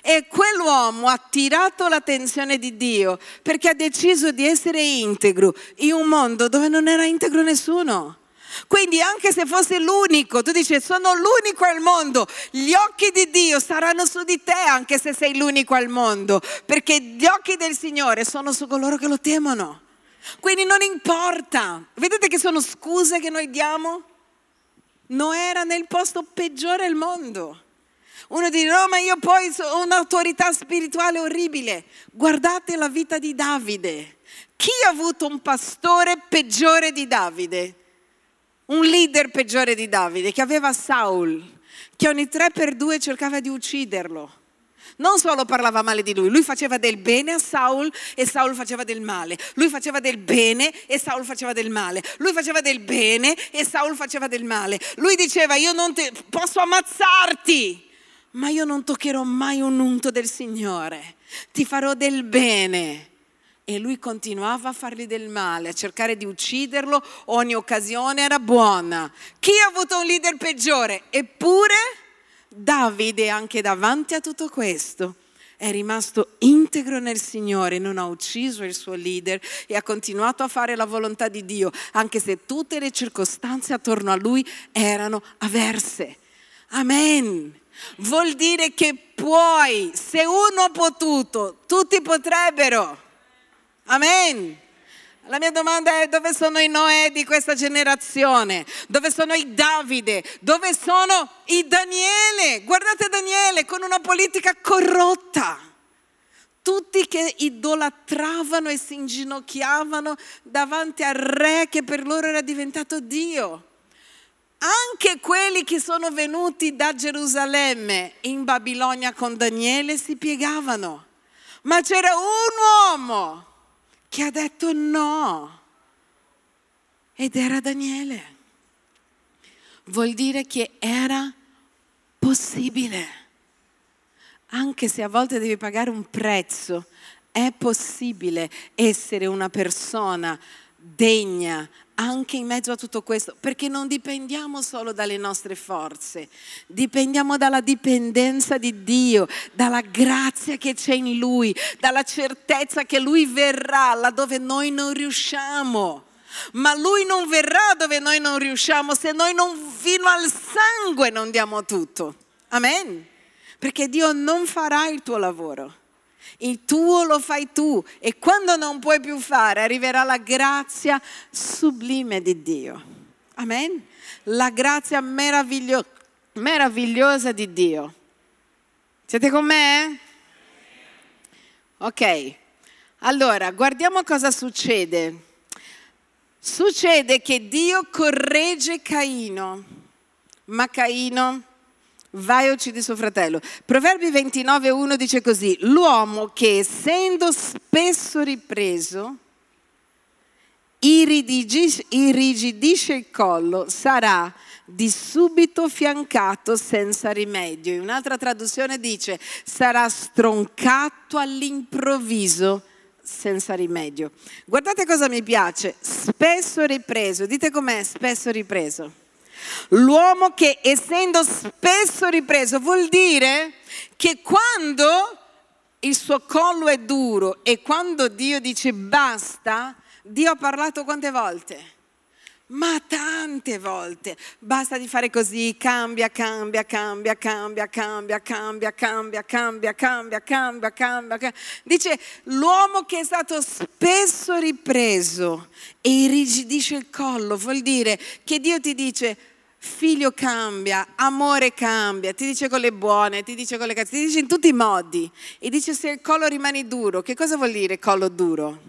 E quell'uomo ha attirato l'attenzione di Dio perché ha deciso di essere integro in un mondo dove non era integro nessuno. Quindi anche se fosse l'unico, tu dici sono l'unico al mondo, gli occhi di Dio saranno su di te anche se sei l'unico al mondo, perché gli occhi del Signore sono su coloro che lo temono. Quindi non importa, vedete che sono scuse che noi diamo? Noè era nel posto peggiore al mondo. Uno dice, no, ma io poi ho un'autorità spirituale orribile. Guardate la vita di Davide. Chi ha avuto un pastore peggiore di Davide? Un leader peggiore di Davide, che aveva Saul, che ogni tre per due cercava di ucciderlo non solo parlava male di lui, lui faceva del bene a Saul e Saul faceva del male. Lui faceva del bene e Saul faceva del male. Lui faceva del bene e Saul faceva del male. Lui diceva io non te, posso ammazzarti, ma io non toccherò mai un unto del Signore. Ti farò del bene. E lui continuava a fargli del male, a cercare di ucciderlo, ogni occasione era buona. Chi ha avuto un leader peggiore? Eppure Davide anche davanti a tutto questo è rimasto integro nel Signore, non ha ucciso il suo leader e ha continuato a fare la volontà di Dio, anche se tutte le circostanze attorno a lui erano avverse. Amen. Vuol dire che puoi, se uno ha potuto, tutti potrebbero. Amen. La mia domanda è dove sono i Noè di questa generazione? Dove sono i Davide? Dove sono i Daniele? Guardate Daniele con una politica corrotta. Tutti che idolatravano e si inginocchiavano davanti al re che per loro era diventato Dio. Anche quelli che sono venuti da Gerusalemme in Babilonia con Daniele si piegavano. Ma c'era un uomo che ha detto no. Ed era Daniele. Vuol dire che era possibile. Anche se a volte devi pagare un prezzo, è possibile essere una persona degna, anche in mezzo a tutto questo, perché non dipendiamo solo dalle nostre forze, dipendiamo dalla dipendenza di Dio, dalla grazia che c'è in Lui, dalla certezza che Lui verrà laddove noi non riusciamo. Ma Lui non verrà dove noi non riusciamo se noi non fino al sangue non diamo tutto. Amen. Perché Dio non farà il tuo lavoro il tuo lo fai tu e quando non puoi più fare arriverà la grazia sublime di Dio. Amen? La grazia meraviglio- meravigliosa di Dio. Siete con me? Ok, allora guardiamo cosa succede. Succede che Dio corregge Caino, ma Caino vai e uccidi suo fratello. Proverbi 29.1 dice così, l'uomo che essendo spesso ripreso irrigidisce il collo sarà di subito fiancato senza rimedio. In un'altra traduzione dice sarà stroncato all'improvviso senza rimedio. Guardate cosa mi piace, spesso ripreso, dite com'è spesso ripreso. L'uomo che essendo spesso ripreso vuol dire che quando il suo collo è duro e quando Dio dice basta, Dio ha parlato quante volte? Ma tante volte. Basta di fare così, cambia, cambia, cambia, cambia, cambia, cambia, cambia, cambia, cambia, cambia, cambia. Dice l'uomo che è stato spesso ripreso e irrigidisce il collo, vuol dire che Dio ti dice figlio cambia, amore cambia, ti dice con le buone, ti dice con le cattive, ti dice in tutti i modi. E dice se il collo rimane duro, che cosa vuol dire collo duro?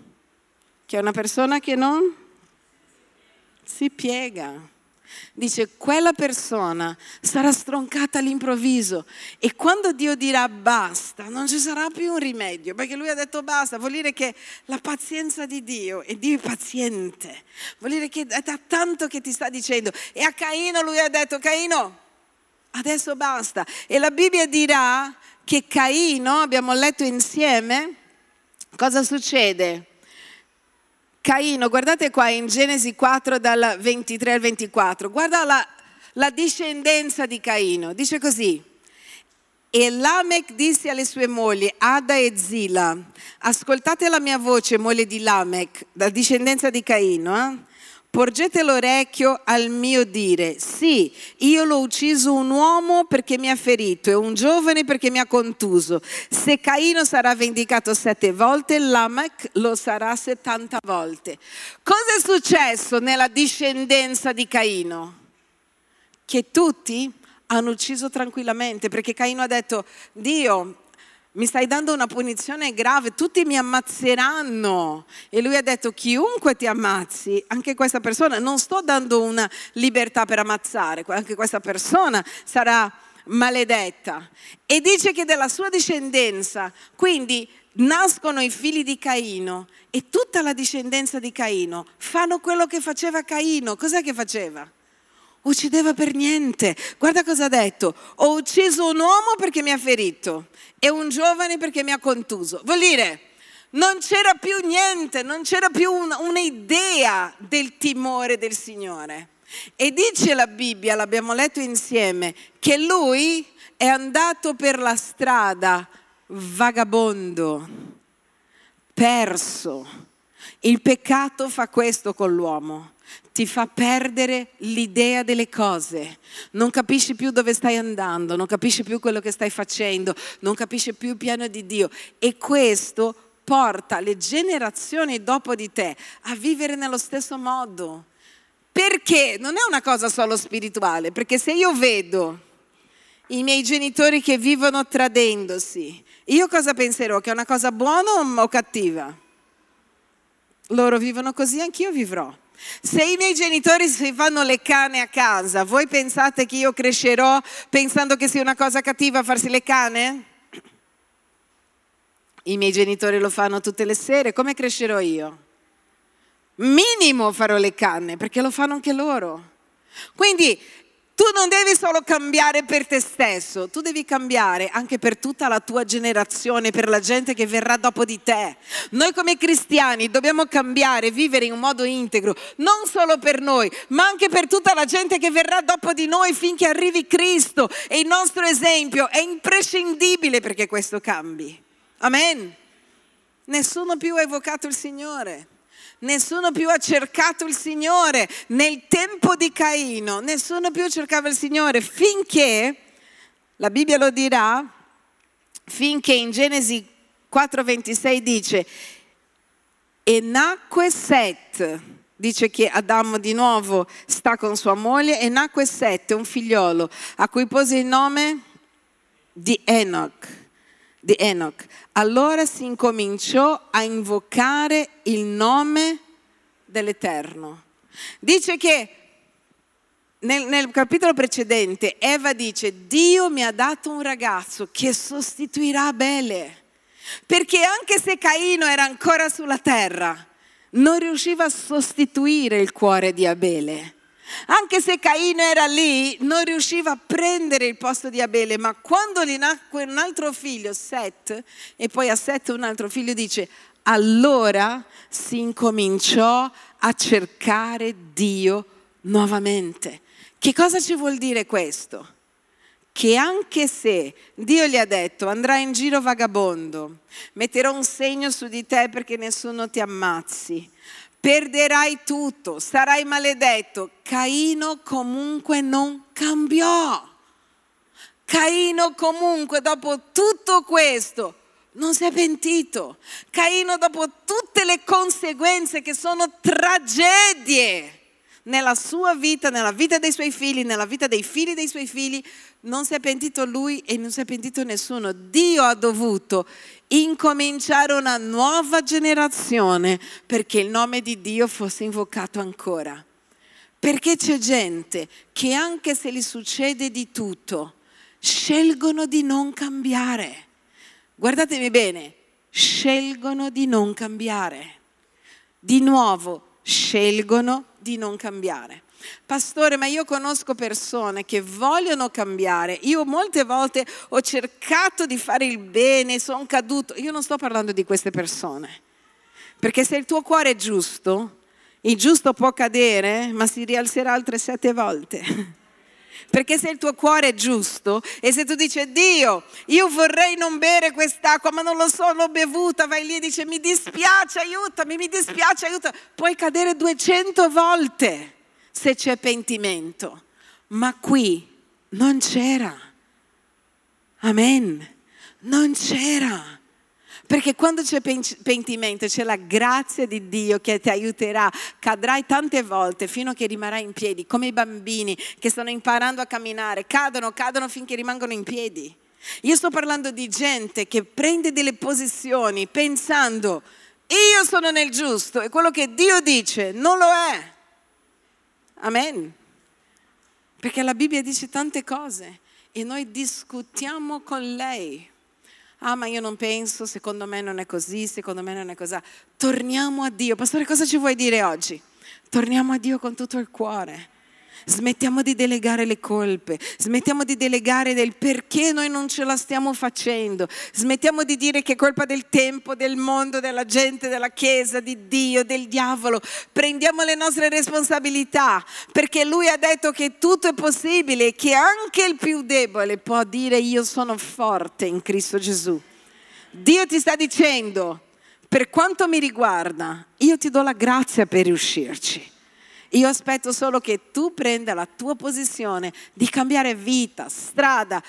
Che è una persona che non si piega. Dice, quella persona sarà stroncata all'improvviso e quando Dio dirà basta, non ci sarà più un rimedio, perché lui ha detto basta, vuol dire che la pazienza di Dio, e Dio è paziente, vuol dire che è da tanto che ti sta dicendo. E a Caino lui ha detto, Caino, adesso basta. E la Bibbia dirà che Caino, abbiamo letto insieme, cosa succede? Caino, guardate qua in Genesi 4 dal 23 al 24, guarda la, la discendenza di Caino, dice così. E Lamech disse alle sue mogli, Ada e Zila, ascoltate la mia voce, moglie di Lamech, da discendenza di Caino, eh? Porgete l'orecchio al mio dire, sì, io l'ho ucciso un uomo perché mi ha ferito e un giovane perché mi ha contuso. Se Caino sarà vendicato sette volte, Lamech lo sarà settanta volte. Cosa è successo nella discendenza di Caino? Che tutti hanno ucciso tranquillamente perché Caino ha detto, Dio, mi stai dando una punizione grave, tutti mi ammazzeranno. E lui ha detto, chiunque ti ammazzi, anche questa persona, non sto dando una libertà per ammazzare, anche questa persona sarà maledetta. E dice che della sua discendenza, quindi nascono i figli di Caino e tutta la discendenza di Caino fanno quello che faceva Caino. Cos'è che faceva? Uccideva per niente. Guarda cosa ha detto. Ho ucciso un uomo perché mi ha ferito e un giovane perché mi ha contuso. Vuol dire, non c'era più niente, non c'era più un, un'idea del timore del Signore. E dice la Bibbia, l'abbiamo letto insieme, che lui è andato per la strada vagabondo, perso. Il peccato fa questo con l'uomo ti fa perdere l'idea delle cose, non capisci più dove stai andando, non capisci più quello che stai facendo, non capisci più il piano di Dio e questo porta le generazioni dopo di te a vivere nello stesso modo. Perché non è una cosa solo spirituale, perché se io vedo i miei genitori che vivono tradendosi, io cosa penserò? Che è una cosa buona o cattiva? Loro vivono così, anch'io vivrò. Se i miei genitori si fanno le cane a casa, voi pensate che io crescerò pensando che sia una cosa cattiva farsi le cane? I miei genitori lo fanno tutte le sere, come crescerò io? Minimo farò le canne, perché lo fanno anche loro. Quindi tu non devi solo cambiare per te stesso, tu devi cambiare anche per tutta la tua generazione, per la gente che verrà dopo di te. Noi come cristiani dobbiamo cambiare, vivere in un modo integro, non solo per noi, ma anche per tutta la gente che verrà dopo di noi finché arrivi Cristo. E il nostro esempio è imprescindibile perché questo cambi. Amen. Nessuno più ha evocato il Signore. Nessuno più ha cercato il Signore. Nel tempo di Caino, nessuno più cercava il Signore finché, la Bibbia lo dirà, finché in Genesi 4:26 dice, e nacque Set, dice che Adamo di nuovo sta con sua moglie, e nacque Set, un figliolo, a cui pose il nome di Enoch di Enoch. Allora si incominciò a invocare il nome dell'Eterno. Dice che nel, nel, capitolo precedente Eva dice Dio mi ha dato un ragazzo che sostituirà Abele. Perché anche se Caino era ancora sulla terra, non riusciva a sostituire il cuore di Abele. Anche se Caino era lì, non riusciva a prendere il posto di Abele, ma quando gli nacque un altro figlio, Set, e poi a Set un altro figlio, dice, allora si incominciò a cercare Dio nuovamente. Che cosa ci vuol dire questo? Che anche se Dio gli ha detto andrai in giro vagabondo, metterò un segno su di te perché nessuno ti ammazzi, perderai tutto, sarai maledetto, Caino comunque non cambiò. Caino comunque dopo tutto questo non si è pentito. Caino dopo tutte le conseguenze che sono tragedie nella sua vita, nella vita dei suoi figli, nella vita dei figli dei suoi figli, non si è pentito lui e non si è pentito nessuno. Dio ha dovuto incominciare una nuova generazione perché il nome di Dio fosse invocato ancora. Perché c'è gente che anche se gli succede di tutto, scelgono di non cambiare. Guardatemi bene, scelgono di non cambiare. Di nuovo, scelgono di non cambiare. Pastore, ma io conosco persone che vogliono cambiare. Io molte volte ho cercato di fare il bene, sono caduto. Io non sto parlando di queste persone. Perché se il tuo cuore è giusto, il giusto può cadere, ma si rialzerà altre sette volte. Perché se il tuo cuore è giusto e se tu dici Dio, io vorrei non bere quest'acqua, ma non lo so, l'ho bevuta, vai lì e dici mi dispiace, aiutami, mi dispiace, aiutami. Puoi cadere 200 volte se c'è pentimento, ma qui non c'era. Amen. Non c'era. Perché quando c'è pentimento c'è la grazia di Dio che ti aiuterà, cadrai tante volte fino a che rimarrai in piedi, come i bambini che stanno imparando a camminare, cadono, cadono finché rimangono in piedi. Io sto parlando di gente che prende delle posizioni pensando io sono nel giusto e quello che Dio dice non lo è. Amen. Perché la Bibbia dice tante cose e noi discutiamo con lei ah ma io non penso, secondo me non è così, secondo me non è così. Torniamo a Dio. Pastore, cosa ci vuoi dire oggi? Torniamo a Dio con tutto il cuore. Smettiamo di delegare le colpe, smettiamo di delegare del perché noi non ce la stiamo facendo, smettiamo di dire che è colpa del tempo, del mondo, della gente, della Chiesa, di Dio, del diavolo. Prendiamo le nostre responsabilità perché Lui ha detto che tutto è possibile e che anche il più debole può dire io sono forte in Cristo Gesù. Dio ti sta dicendo, per quanto mi riguarda, io ti do la grazia per riuscirci. Io aspetto solo che tu prenda la tua posizione di cambiare vita, strada,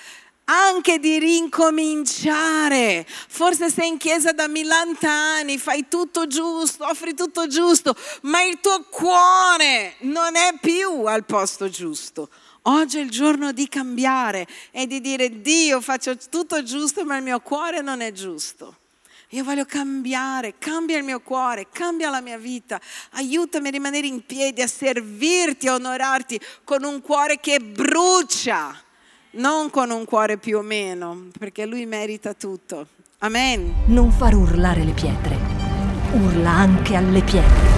anche di rincominciare. Forse sei in chiesa da millanta anni, fai tutto giusto, offri tutto giusto, ma il tuo cuore non è più al posto giusto. Oggi è il giorno di cambiare e di dire Dio faccio tutto giusto, ma il mio cuore non è giusto. Io voglio cambiare, cambia il mio cuore, cambia la mia vita. Aiutami a rimanere in piedi, a servirti, a onorarti con un cuore che brucia, non con un cuore più o meno, perché lui merita tutto. Amen. Non far urlare le pietre, urla anche alle pietre.